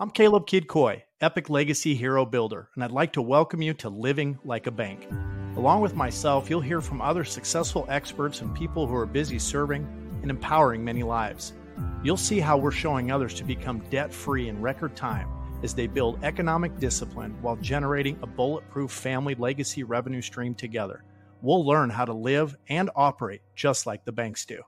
I'm Caleb Kidd Coy, Epic Legacy Hero Builder, and I'd like to welcome you to Living Like a Bank. Along with myself, you'll hear from other successful experts and people who are busy serving and empowering many lives. You'll see how we're showing others to become debt free in record time as they build economic discipline while generating a bulletproof family legacy revenue stream together. We'll learn how to live and operate just like the banks do.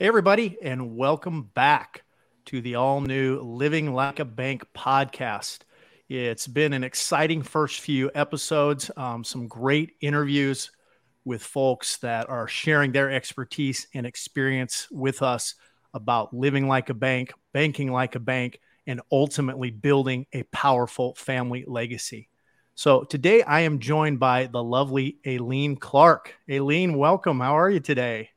Hey, everybody, and welcome back to the all new Living Like a Bank podcast. It's been an exciting first few episodes, um, some great interviews with folks that are sharing their expertise and experience with us about living like a bank, banking like a bank, and ultimately building a powerful family legacy. So today I am joined by the lovely Aline Clarke. Aline, welcome. How are you today?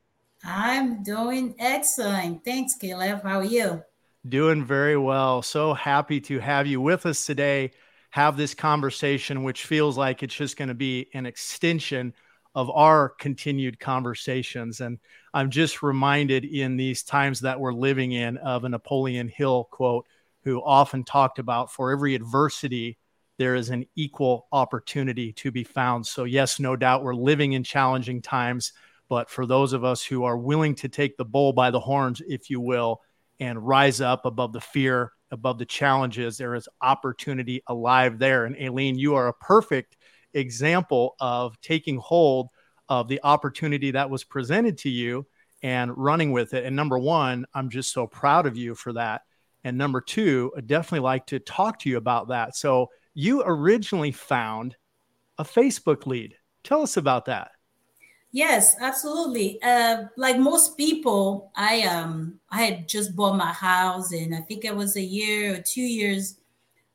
I'm doing excellent. Thanks, Caleb. How are you? Doing very well. So happy to have you with us today. Have this conversation, which feels like it's just going to be an extension of our continued conversations. And I'm just reminded in these times that we're living in of a Napoleon Hill quote, who often talked about for every adversity, there is an equal opportunity to be found. So, yes, no doubt we're living in challenging times. But for those of us who are willing to take the bull by the horns, if you will, and rise up above the fear, above the challenges. There is opportunity alive there. And Aline, you are a perfect example of taking hold of the opportunity that was presented to you and running with it. And number one, I'm just so proud of you for that. And number two, I'd definitely like to talk to you about that. So you originally found a Facebook lead. Tell us about that. Yes, absolutely. Uh, like most people, I um I had just bought my house, and I think it was a year or two years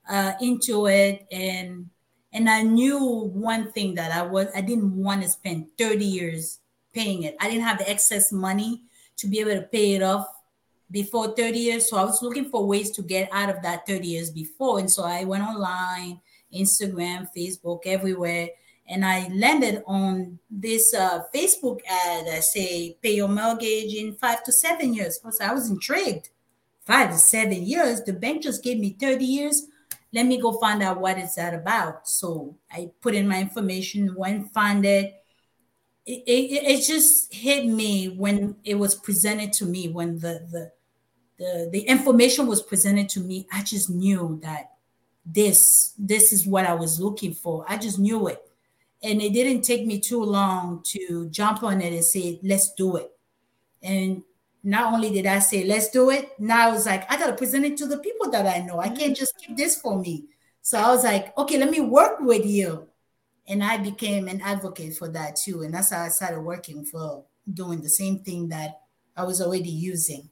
uh, into it, and and I knew one thing that I was I didn't want to spend thirty years paying it. I didn't have the excess money to be able to pay it off before 30 years. So I was looking for ways to get out of that 30 years before. And so I went online, Instagram, Facebook, everywhere and I landed on this uh, Facebook ad that say pay your mortgage in five to seven years. I was, I was intrigued. Five to seven years. The bank just gave me 30 years. Let me go find out what is that about. So I put in my information, went find it. It, it, it just hit me when it was presented to me, when the, the the the information was presented to me. I just knew that this this is what I was looking for. I just knew it and it didn't take me too long to jump on it and say, let's do it. And not only did I say, let's do it, now I was like, I got to present it to the people that I know. I can't mm-hmm. just keep this for me. So I was like, okay, let me work with you. And I became an advocate for that too. And that's how I started working for doing the same thing that I was already using.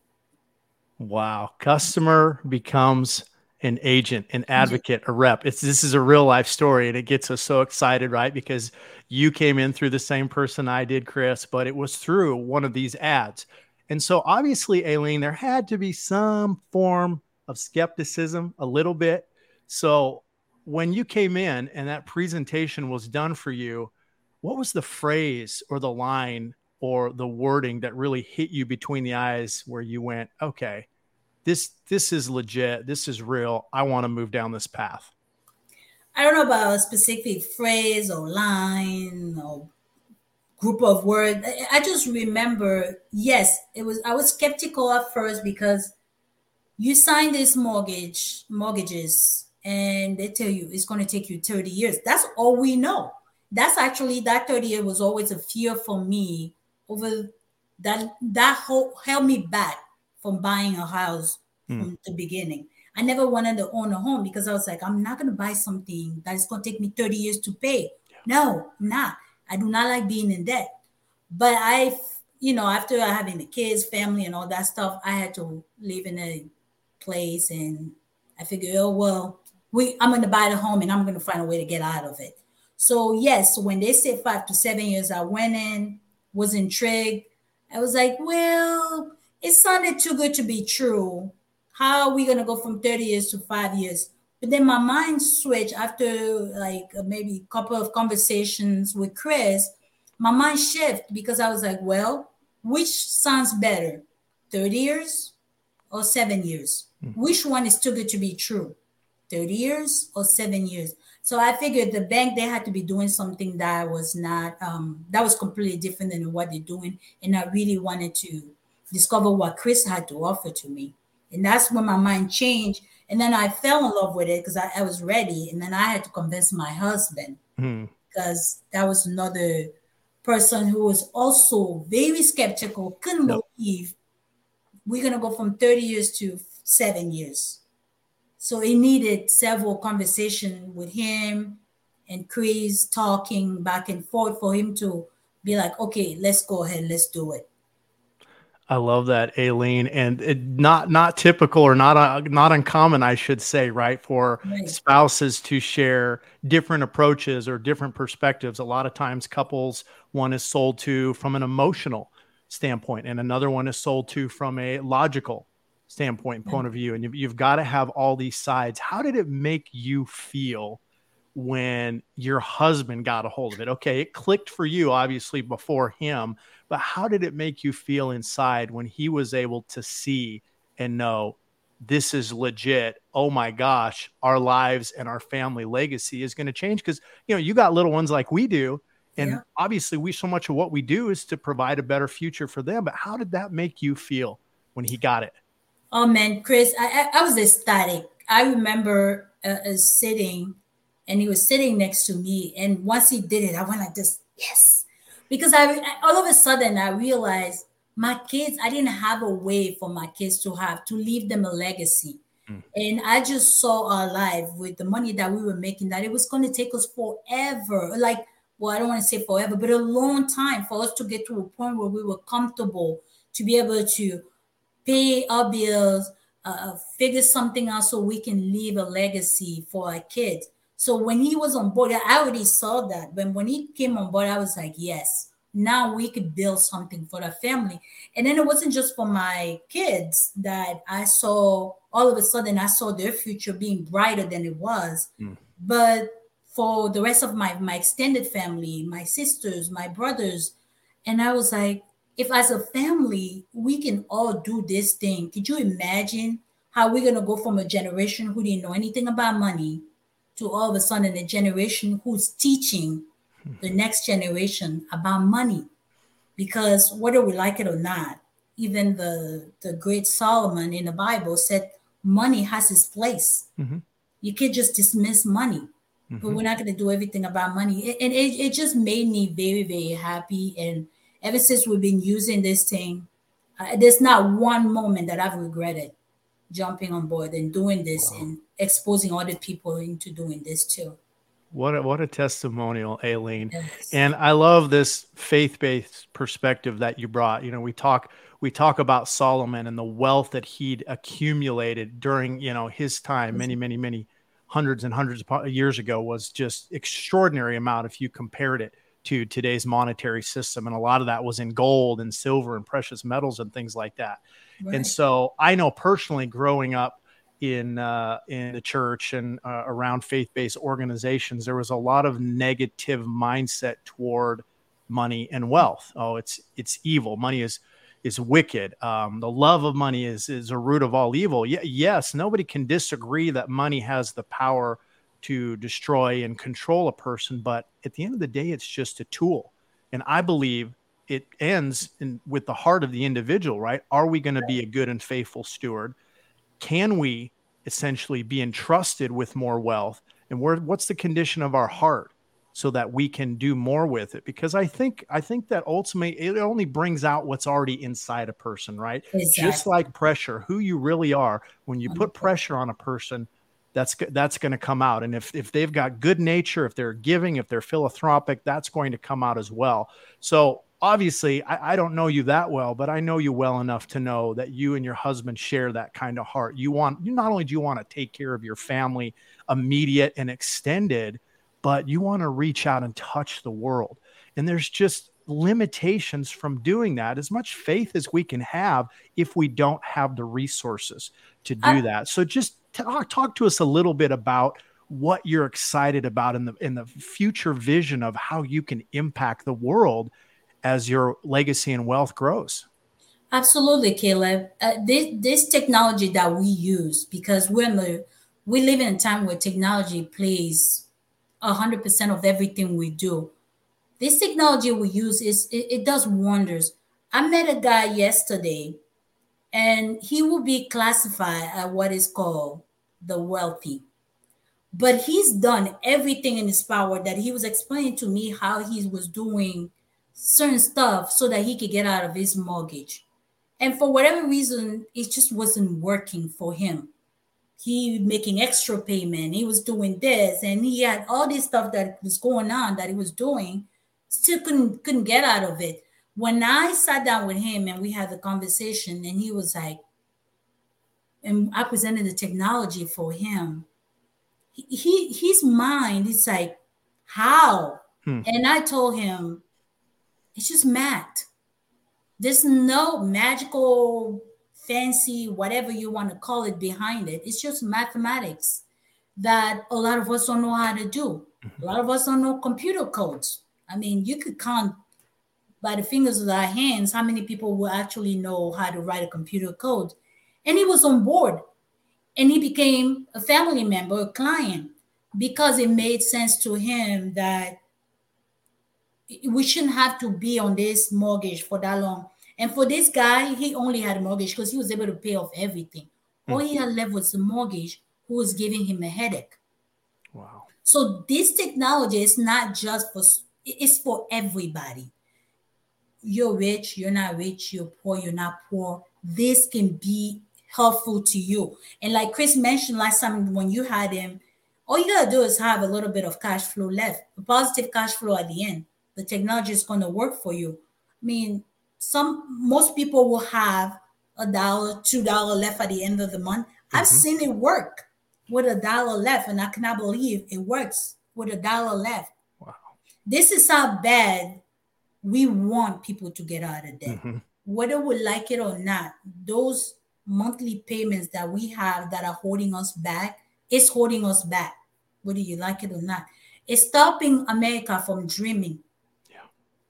Wow. Customer becomes an agent, an advocate, a rep. It's this is a real life story, and it gets us so excited, right? Because you came in through the same person I did, Chris, but it was through one of these ads. And so obviously, Aline, there had to be some form of skepticism, a little bit. So when you came in and that presentation was done for you, what was the phrase or the line or the wording that really hit you between the eyes where you went, okay, this this is legit. This is real. I want to move down this path. I don't know about a specific phrase or line or group of words. I just remember yes it was i was skeptical at first because you sign this mortgage mortgages and they tell you it's going to take you 30 years. That's all we know. That's actually that 30 years was always a fear for me over that that whole held me back from buying a house mm. from the beginning. I never wanted to own a home because I was like, I'm not going to buy something that is going to take me 30 years to pay. Yeah. No, not. I do not like being in debt. But I, you know, after having the kids, family, and all that stuff, I had to live in a place, and I figured, oh well, we I'm going to buy the home, and I'm going to find a way to get out of it. So yes, when they said five to seven years, I went in, was intrigued. I was like, well, it sounded too good to be true. How are we going to go from 30 years to five years? But then my mind switched after like maybe a couple of conversations with Chris. My mind shifted because I was like, well, which sounds better, 30 years or seven years? Mm-hmm. Which one is too good to be true? 30 years or seven years. So I figured the bank they had to be doing something that was not um, that was completely different than what they're doing, and I really wanted to discover what Chris had to offer to me, and that's when my mind changed. And then I fell in love with it because I, I, was ready, and then I had to convince my husband mm. because that was another person who was also very skeptical, couldn't believe we're gonna go from 30 years to seven years. So it needed several conversations with him and Chris talking back and forth for him to be like, okay, let's go ahead, let's do it. I love that, Aline, and it, not not typical or not uh, not uncommon, I should say, right, for right. spouses to share different approaches or different perspectives. A lot of times, couples one is sold to from an emotional standpoint, and another one is sold to from a logical standpoint point of view and you've, you've got to have all these sides how did it make you feel when your husband got a hold of it okay it clicked for you obviously before him but how did it make you feel inside when he was able to see and know this is legit oh my gosh our lives and our family legacy is going to change because you know you got little ones like we do and yeah. obviously we so much of what we do is to provide a better future for them but how did that make you feel when he got it Oh man, Chris, I, I, I was ecstatic. I remember uh, uh, sitting, and he was sitting next to me. And once he did it, I went like this, yes, because I all of a sudden I realized my kids. I didn't have a way for my kids to have to leave them a legacy. Mm. And I just saw our life with the money that we were making that it was going to take us forever. Like, well, I don't want to say forever, but a long time for us to get to a point where we were comfortable to be able to pay our bills, uh, uh, figure something out so we can leave a legacy for our kids. So when he was on board, I already saw that. But when he came on board, I was like, yes, now we could build something for the family. And then it wasn't just for my kids that I saw all of a sudden I saw their future being brighter than it was. Mm. But for the rest of my my extended family, my sisters, my brothers, and I was like, if as a family we can all do this thing, could you imagine how we're gonna go from a generation who didn't know anything about money to all of a sudden a generation who's teaching the next generation about money? Because whether we like it or not, even the the great Solomon in the Bible said money has its place. Mm-hmm. You can't just dismiss money. Mm-hmm. But we're not going to do everything about money. And it, it just made me very, very happy and ever since we've been using this thing, uh, there's not one moment that I've regretted jumping on board and doing this wow. and exposing other people into doing this too. What a, what a testimonial, Aline. Yes. And I love this faith-based perspective that you brought. You know, we talk we talk about Solomon and the wealth that he'd accumulated during, you know, his time many many many hundreds and hundreds of years ago was just extraordinary amount if you compared it to today's monetary system. And a lot of that was in gold and silver and precious metals and things like that. Right. And so I know personally growing up in uh, in the church and uh, around faith-based organizations, there was a lot of negative mindset toward money and wealth. Oh, it's it's evil. Money is is wicked. Um, the love of money is is a root of all evil. Y- yes, nobody can disagree that money has the power to destroy and control a person, but at the end of the day, it's just a tool. And I believe it ends in, with the heart of the individual, right? Are we going to be a good and faithful steward? Can we essentially be entrusted with more wealth? And where, what's the condition of our heart so that we can do more with it? Because I think I think that ultimately it only brings out what's already inside a person, right? Exactly. Just like pressure, who you really are. When you put pressure on a person, that's that's going to come out and if if they've got good nature if they're giving if they're philanthropic that's going to come out as well so obviously I, I, don't know you that well but i know you well enough to know that you and your husband share that kind of heart. You want you not only do you want to take care of your family immediate and extended but you want to reach out and touch the world. And there's just limitations from doing that as much faith as we can have if we don't have the resources to do uh, that. So just talk, talk to us a little bit about what you're excited about in the in the future vision of how you can impact the world as your legacy and wealth grows. Absolutely, Caleb. Uh, this this technology that we use because we're we live in a time where technology plays 100% of everything we do. This technology we use is it, it does wonders. I met a guy yesterday and he will be classified at what is called the wealthy. But he's done everything in his power that he was explaining to me how he was doing certain stuff so that he could get out of his mortgage. And for whatever reason, it just wasn't working for him. He making extra payment, he was doing this, and he had all this stuff that was going on that he was doing, still couldn't couldn't get out of it. When I sat down with him and we had the conversation, and he was like, and I presented the technology for him. He, his mind is like, how? Hmm. And I told him, it's just math. There's no magical, fancy, whatever you want to call it behind it. It's just mathematics that a lot of us don't know how to do. Mm-hmm. A lot of us don't know computer codes. I mean, you could count by the fingers of our hands how many people will actually know how to write a computer code. And he was on board and he became a family member, a client, because it made sense to him that we shouldn't have to be on this mortgage for that long. And for this guy, he only had a mortgage because he was able to pay off everything. Mm-hmm. All he had left was the mortgage, who was giving him a headache. Wow. So this technology is not just for it's for everybody. You're rich, you're not rich, you're poor, you're not poor. This can be helpful to you. And like Chris mentioned last time when you had him, all you gotta do is have a little bit of cash flow left, a positive cash flow at the end the technology is going to work for you. I mean, some most people will have a dollar, two dollar left at the end of the month. Mm-hmm. I've seen it work with a dollar left, and I cannot believe it works with a dollar left. Wow. This is how bad we want people to get out of debt. Mm-hmm. Whether we like it or not, those monthly payments that we have that are holding us back is holding us back, whether you like it or not. It's stopping America from dreaming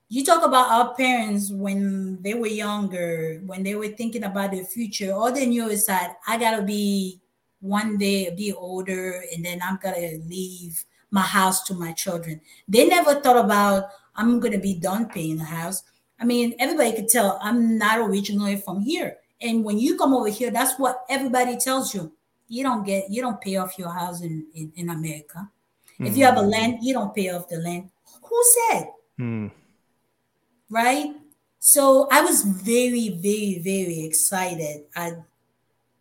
you talk about our parents when they were younger, when they were thinking about the future, all they knew is that I gotta be one day be older and then I'm gonna leave my house to my children. They never thought about I'm gonna be done paying the house. I mean, everybody could tell I'm not originally from here. And when you come over here, that's what everybody tells you. You don't get you don't pay off your house in, in, in America. Mm. If you have a hmm. land, you don't pay off the land. Who said? Mm right? So I was very, very, very excited at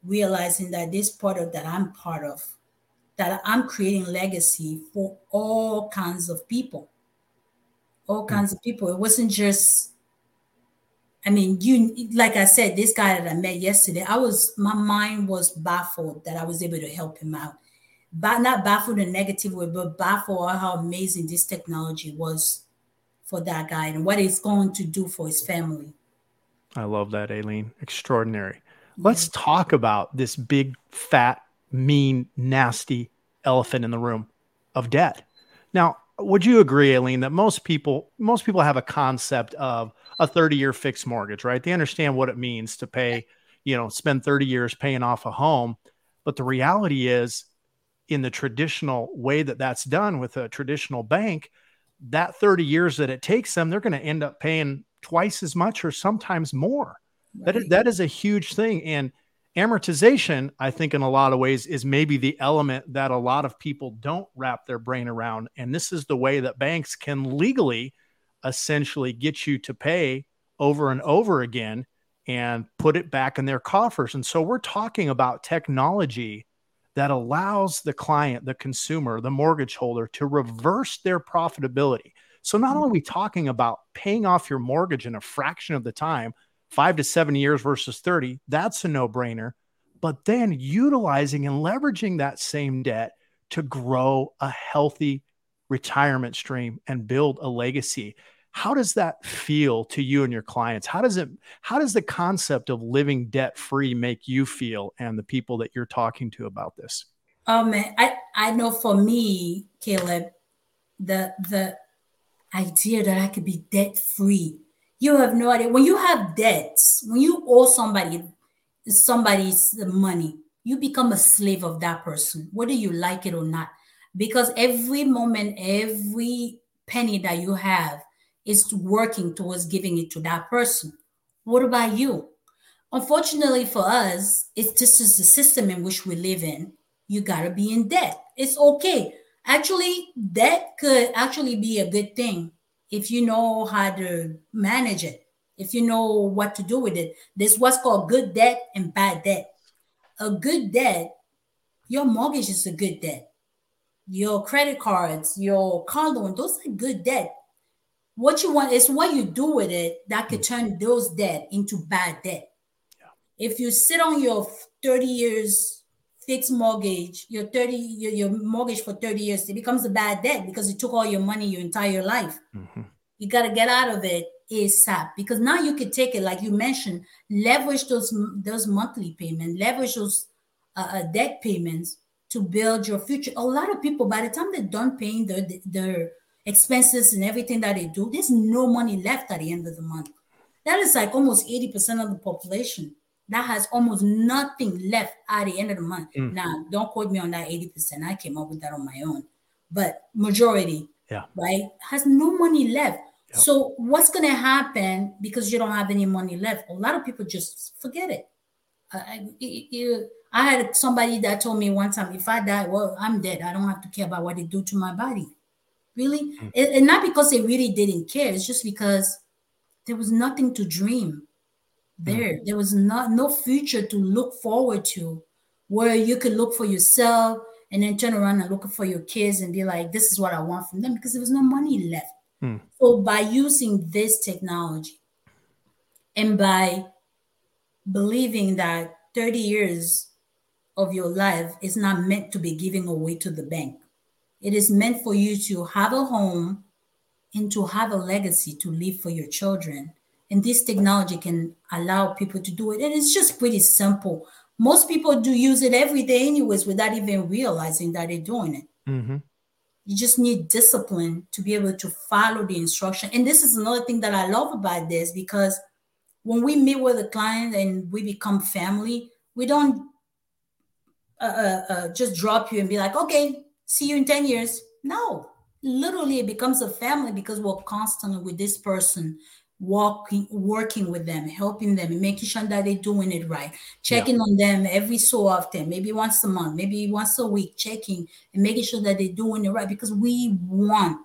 realizing that this product that I'm part of, that I'm creating legacy for all kinds of people. All hmm. kinds of people. It wasn't just, I mean, you like I said, this guy that I met yesterday, I was my mind was baffled that I was able to help him out. But not baffled in a negative way, but baffled how amazing this technology was for that guy and what it's going to do for his family. I love that, Aline. Extraordinary. Yeah. Let's talk about this big, fat, mean, nasty elephant in the room of debt. Now, would you agree, Aline, that most people most people have a concept of a 30-year fixed mortgage, right? They understand what it means to pay, you know, spend 30 years paying off a home. But the reality is, in the traditional way that that's done with a traditional bank, that 30 years that it takes them, they're going to end up paying twice as much or sometimes more. Right. That, is, that is a huge thing. And amortization, I think, in a lot of ways, is maybe the element that a lot of people don't wrap their brain around. And this is the way that banks can legally essentially get you to pay over and over again and put it back in their coffers. And so we're talking about technology that allows the client, the consumer, the mortgage holder to reverse their profitability. So not mm. only are we talking about paying off your mortgage in a fraction of the time, five to seven years versus 30, that's a no brainer. But then utilizing and leveraging that same debt to grow a healthy retirement stream and build a legacy how does that feel to you and your clients? How does it how does the concept of living debt free make you feel and the people that you're talking to about this? Um i i know for me caleb the the idea that i could be debt free you have no idea. When you have debts when you owe somebody somebody's money you become a slave of that person, whether you like it or not. Because every moment, every penny that you have is working towards giving it to that person. What about you? Unfortunately for us, it's this is the system in which we live in. You gotta be in debt. It's okay. Actually, debt could actually be a good thing if you know how to manage it, if you know what to do with it. There's what's called good debt and bad debt. A good debt, your mortgage is a good debt. Your credit cards, your car loan, those are good debt. What you want is what you do with it that could turn those debt into bad debt. Yeah. If you sit on your 30 years fixed mortgage, your 30 your, your, mortgage for 30 years, it becomes a bad debt because it took all your money your entire life. Mm-hmm. You got to get out of it ASAP because now you could take it, like you mentioned, leverage those those monthly payments, leverage those uh, uh, debt payments to build your future. A lot of people, by the time they're done paying their their expenses and everything that they do, there's no money left at the end of the month. That is like almost 80% of the population that has almost nothing left at the end of the month. Mm. Now, don't quote me on that 80%. I came up with that on my own. But majority, yeah, right, has no money left. So what's going to happen because you don't have any money left? A lot of people just forget it. I, I had somebody that told me one time, if I die, well, I'm dead. I don't have to care about what they do to my body. Really? Mm. And not because they really didn't care. It's just because there was nothing to dream there. Mm. There was not no future to look forward to where you could look for yourself and then turn around and look for your kids and be like, this is what I want from them because there was no money left. Mm. So by using this technology and by believing that 30 years of your life is not meant to be giving away to the bank. It is meant for you to have a home and to have a legacy to leave for your children and this technology can allow people to do it. And it's just pretty simple. Most people do use it every day, anyways, without even realizing that they're doing it. Mm-hmm. You just need discipline to be able to follow the instruction. And this is another thing that I love about this because when we meet with a client and we become family, we don't uh, uh, uh, just drop you and be like, okay, see you in 10 years. No, literally, it becomes a family because we're constantly with this person walking working with them helping them and making sure that they're doing it right checking yeah. on them every so often maybe once a month maybe once a week checking and making sure that they're doing it right because we want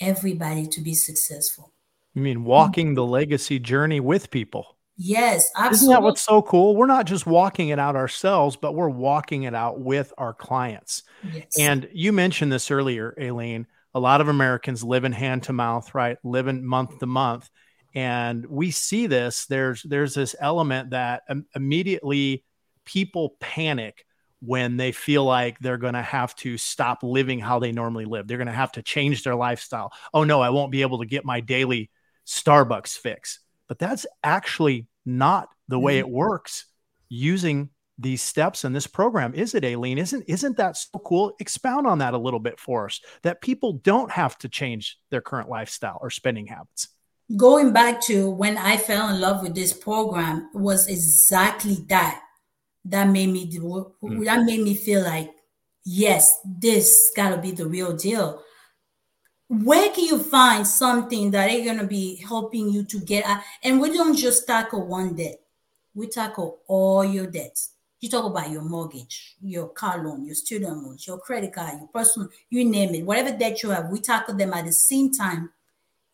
everybody to be successful you mean walking the legacy journey with people yes absolutely. isn't that what's so cool we're not just walking it out ourselves but we're walking it out with our clients yes. and you mentioned this earlier aline a lot of Americans live in hand to mouth, right? Live in month to month. And we see this. There's there's this element that um, immediately people panic when they feel like they're going to have to stop living how they normally live. They're going to have to change their lifestyle. Oh no, I won't be able to get my daily Starbucks fix. But that's actually not the way mm-hmm. it works using these steps in this program is it aline isn't isn't that so cool expound on that a little bit for us that people don't have to change their current lifestyle or spending habits going back to when i fell in love with this program was exactly that that made me do mm. that made me feel like yes this got to be the real deal where can you find something that is going to be helping you to get out and we don't just tackle one debt we tackle all your debts you talk about your mortgage, your car loan, your student loans, your credit card, your personal, you name it, whatever debt you have, we tackle them at the same time.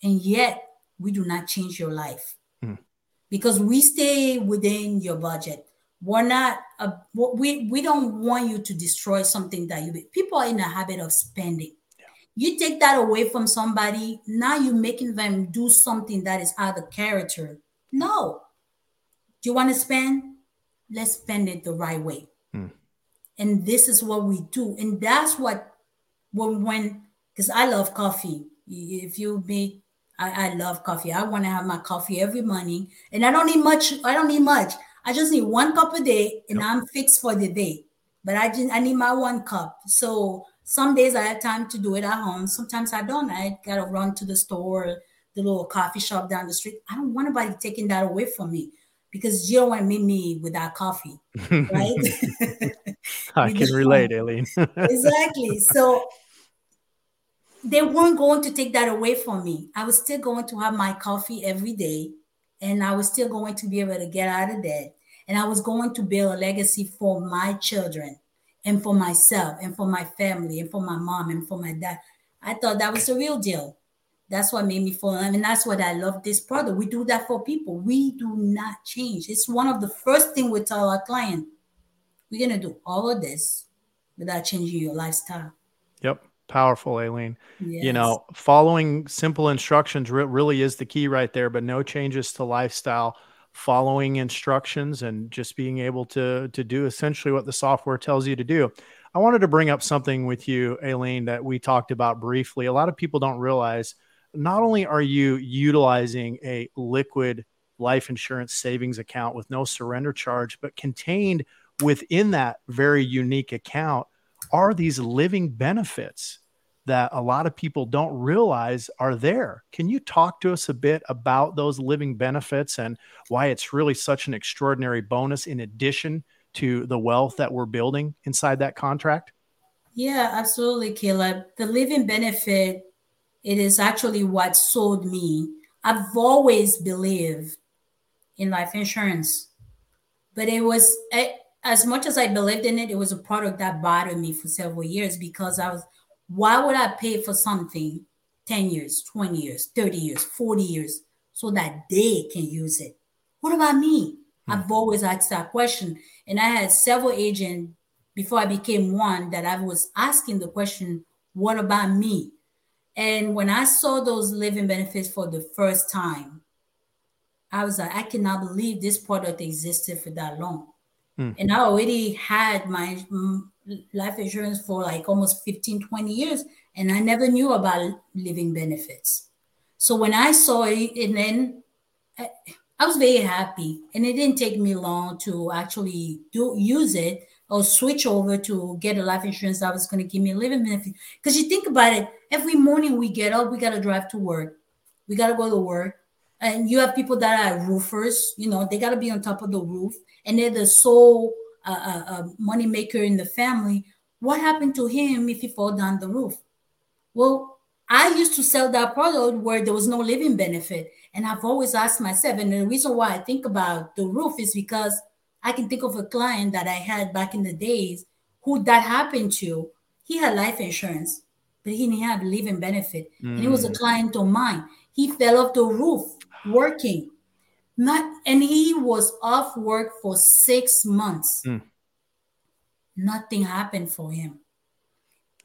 And yet we do not change your life mm. because we stay within your budget. We're not, a, we, we don't want you to destroy something that you, people are in a habit of spending. You take that away from somebody, now you're making them do something that is out of character. No. Do you want to spend? let's spend it the right way. Mm. And this is what we do. And that's what when when because I love coffee. If you meet I, I love coffee. I want to have my coffee every morning. And I don't need much, I don't need much. I just need one cup a day and yep. I'm fixed for the day. But I just I need my one cup. So some days I have time to do it at home. Sometimes I don't. I gotta run to the store, the little coffee shop down the street. I don't want anybody taking that away from me because you don't want to meet me without coffee, right? I can relate, Aline. exactly. So they weren't going to take that away from me. I was still going to have my coffee every day, and I was still going to be able to get out of bed, and I was going to build a legacy for my children and for myself and for my family and for my mom and for my dad. I thought that was the real deal. That's what made me fall in love. And that's what I love this product. We do that for people. We do not change. It's one of the first thing we tell our client. We're gonna do all of this without changing your lifestyle. Yep. Powerful, Aline. Yes. You know, following simple instructions re- really is the key right there, but no changes to lifestyle following instructions and just being able to to do essentially what the software tells you to do. I wanted to bring up something with you, Aline, that we talked about briefly. A lot of people don't realize not only are you utilizing a liquid life insurance savings account with no surrender charge, but contained within that very unique account are these living benefits that a lot of people don't realize are there. Can you talk to us a bit about those living benefits and why it's really such an extraordinary bonus in addition to the wealth that we're building inside that contract? Yeah, absolutely, Caleb. The living benefit it is actually what sold me. I've always believed in life insurance, but it was eh, as much as I believed in it, it was a product that bothered me for several years because I was why would I pay for something 10 years, 20 years, 30 years, 40 years so that they can use it? What about me? Hmm. I've always asked that question. And I had several agents before I became one that I was asking the question, what about me? And when I saw those living benefits for the first time, I was like, I cannot believe this product existed for that long. Hmm. And I already had my mm, life insurance for like almost 15, 20 years, and I never knew about living benefits. So when I saw it, and then I, I was very happy, and it didn't take me long to actually do use it or switch over to get a life insurance that was going to give me a living benefit. Because you think about it, every morning we get up, we got to drive to work, we got to go to work, and you have people that are roofers. You know, they got to be on top of the roof, and they're the sole a, a money maker in the family, what happened to him if he fall down the roof? Well, I used to sell that product where there was no living benefit. And I've always asked myself, and the reason why I think about the roof is because I can think of a client that I had back in the days who that happened to. He had life insurance, but he didn't have living benefit. Mm. And he was a mm. client of mine. He fell off the roof working. Not, and he was off work for six months. Mm. Nothing happened for him.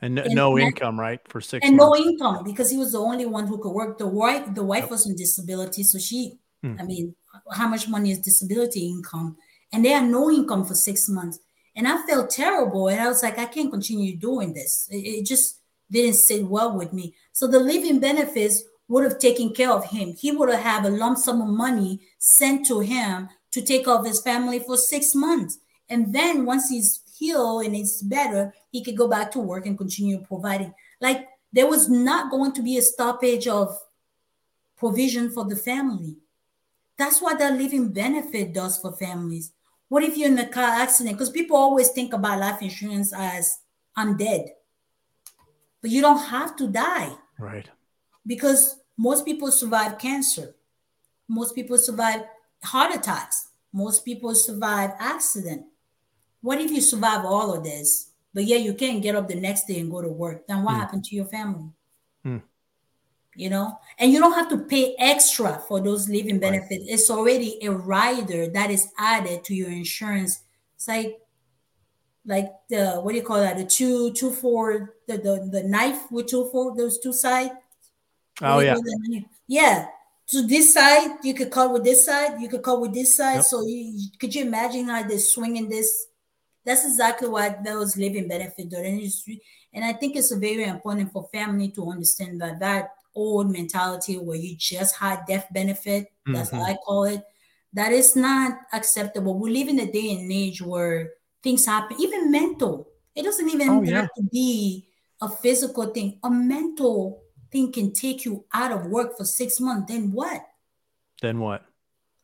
And no, and no income, right? For six and months. no income because he was the only one who could work. The wife, the wife yep. was on disability, so she, mm. I mean, how much money is disability income? And they had no income for six months. And I felt terrible. And I was like, I can't continue doing this. It, it just didn't sit well with me. So the living benefits would have taken care of him. He would have had a lump sum of money sent to him to take care of his family for six months. And then once he's healed and it's better, he could go back to work and continue providing. Like there was not going to be a stoppage of provision for the family. That's what that living benefit does for families. What if you're in a car accident? Because people always think about life insurance as I'm dead. But you don't have to die. Right. Because most people survive cancer. Most people survive heart attacks. Most people survive accident. What if you survive all of this, but yeah, you can't get up the next day and go to work? Then what mm. happened to your family? Mm. You know, and you don't have to pay extra for those living benefits. Right. It's already a rider that is added to your insurance. It's like like the what do you call that? The two two four the the, the knife with two four those two sides Oh yeah. Yeah. So this side, you could cut with this side, you could cut with this side. Yep. So you could you imagine how they're swinging this? That's exactly what those living benefit the industry. And I think it's very important for family to understand that that old mentality where you just had death benefit, mm-hmm. that's how I call it, that is not acceptable. We live in a day and age where things happen, even mental. It doesn't even oh, yeah. have to be a physical thing, a mental thing can take you out of work for six months, then what? Then what?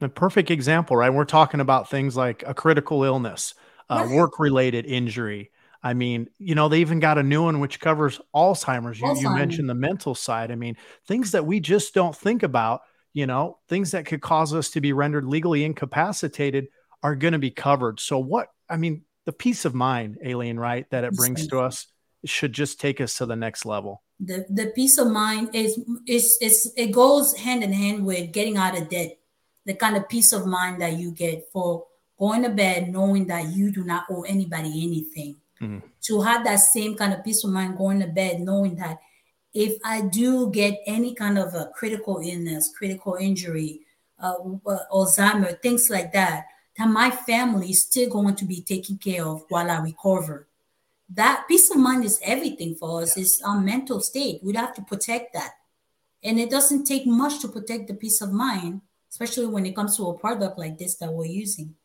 A perfect example, right? We're talking about things like a critical illness, uh, right. work related injury. I mean, you know, they even got a new one which covers Alzheimer's. You, Alzheimer's. you mentioned the mental side. I mean, things that we just don't think about, you know, things that could cause us to be rendered legally incapacitated are going to be covered. So, what, I mean, the peace of mind, Aline, right, that it brings to us should just take us to the next level. The, the peace of mind is, is, is, it goes hand in hand with getting out of debt the kind of peace of mind that you get for going to bed knowing that you do not owe anybody anything. Mm-hmm. To have that same kind of peace of mind going to bed knowing that if I do get any kind of a critical illness, critical injury, uh, uh, Alzheimer, things like that, that my family is still going to be taken care of while I recover. That peace of mind is everything for us. Yeah. It's our mental state. We'd have to protect that. And it doesn't take much to protect the peace of mind especially when it comes to a product like this that we're using.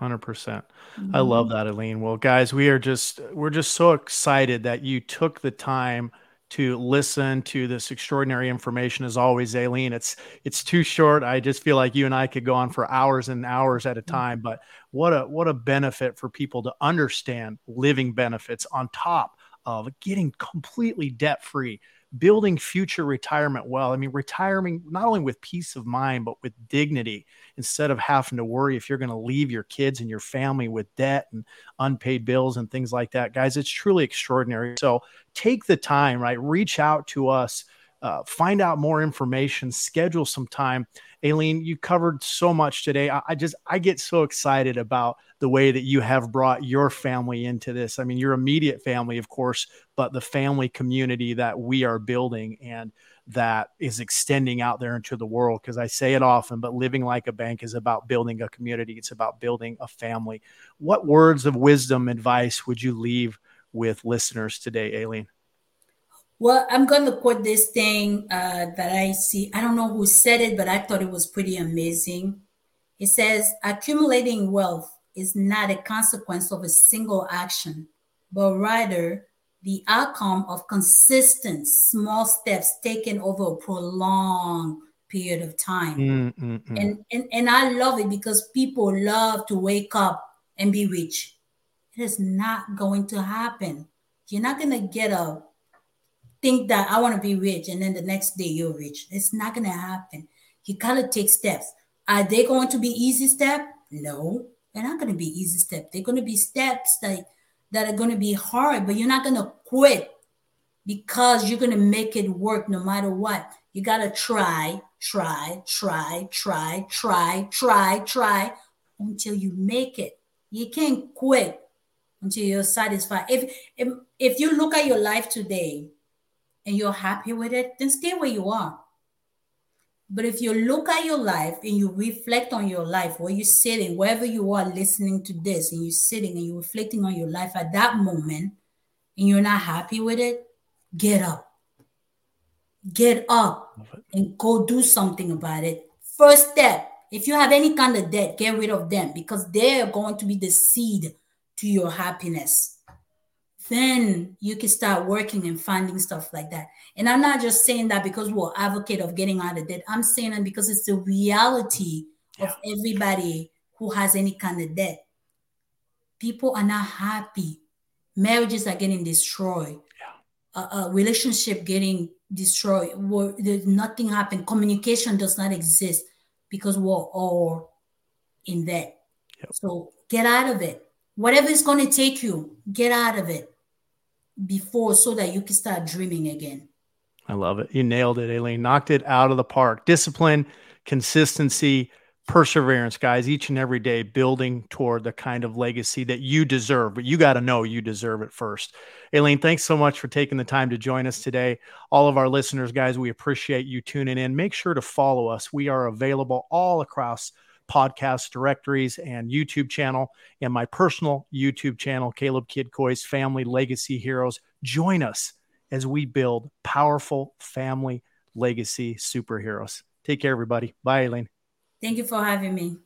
100%. percent I love mm-hmm. that, Aline. Well, guys, we are just, we're just so excited that you took the time to listen to this extraordinary information as always Aline it's it's too short I just feel like you and I could go on for hours and hours at a mm-hmm. time but what a what a benefit for people to understand living benefits on top of getting completely debt free building future retirement well. I mean, retiring not only with peace of mind, but with dignity instead of having to worry if you're going to leave your kids and your family with debt and unpaid bills and things like that. Guys, it's truly extraordinary. So take the time, right? Reach out to us. Uh, find out more information, schedule some time. Aline, you covered so much today. I, I, just I get so excited about the way that you have brought your family into this. I mean, your immediate family, of course, but the family community that we are building and that is extending out there into the world. Because I say it often, but living like a bank is about building a community. It's about building a family. What words of wisdom, advice would you leave with listeners today, Aline? Well, I'm going to quote this thing uh, that I see. I don't know who said it, but I thought it was pretty amazing. It says, accumulating wealth is not a consequence of a single action, but rather the outcome of consistent small steps taken over a prolonged period of time. Mm, mm, mm. And, and, and I love it because people love to wake up and be rich. It is not going to happen. You're not going to get a think that I want to be rich and then the next day you're rich. It's not going to happen. You got to take steps. Are they going to be easy step? No, they're not going to be easy step. They're going to be steps that, that are going to be hard, but you're not going to quit because you're going to make it work no matter what. You got to try, try, try, try, try, try, try until you make it. You can't quit until you're satisfied. If, if, if you look at your life today, and you're happy with it, then stay where you are. But if you look at your life and you reflect on your life, where you're sitting, wherever you are listening to this, and you're sitting and you're reflecting on your life at that moment, and you're not happy with it, get up. Get up and go do something about it. First step if you have any kind of debt, get rid of them because they're going to be the seed to your happiness then you can start working and finding stuff like that. And I'm not just saying that because we're advocate of getting out of debt. I'm saying that because it's the reality yeah. of everybody who has any kind of debt. People are not happy. Marriages are getting destroyed. Yeah. A, a relationship getting destroyed. Where there's nothing happen. Communication does not exist because we're all in debt. Yep. So get out of it. Whatever is going to take you, get out of it before so that you can start dreaming again. I love it. You nailed it, Aline. Knocked it out of the park. Discipline, consistency, perseverance, guys, each and every day building toward the kind of legacy that you deserve. But you got to know you deserve it first. Aline, thanks so much for taking the time to join us today. All of our listeners, guys, we appreciate you tuning in. Make sure to follow us. We are available all across podcast directories and YouTube channel and my personal YouTube channel, Caleb Kidd Coy's Family Legacy Heroes. Join us as we build powerful family legacy superheroes. Take care, everybody. Bye, Aline. Thank you for having me.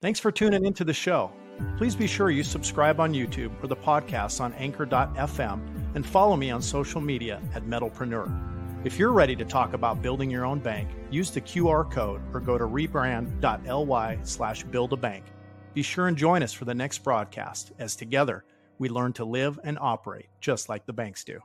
Thanks for tuning into the show. Please be sure you subscribe on YouTube or the podcast on anchor.fm and follow me on social media at Metalpreneur. If you're ready to talk about building your own bank, use the QR code or go to rebrand.ly slash build a bank. Be sure and join us for the next broadcast as together we learn to live and operate just like the banks do.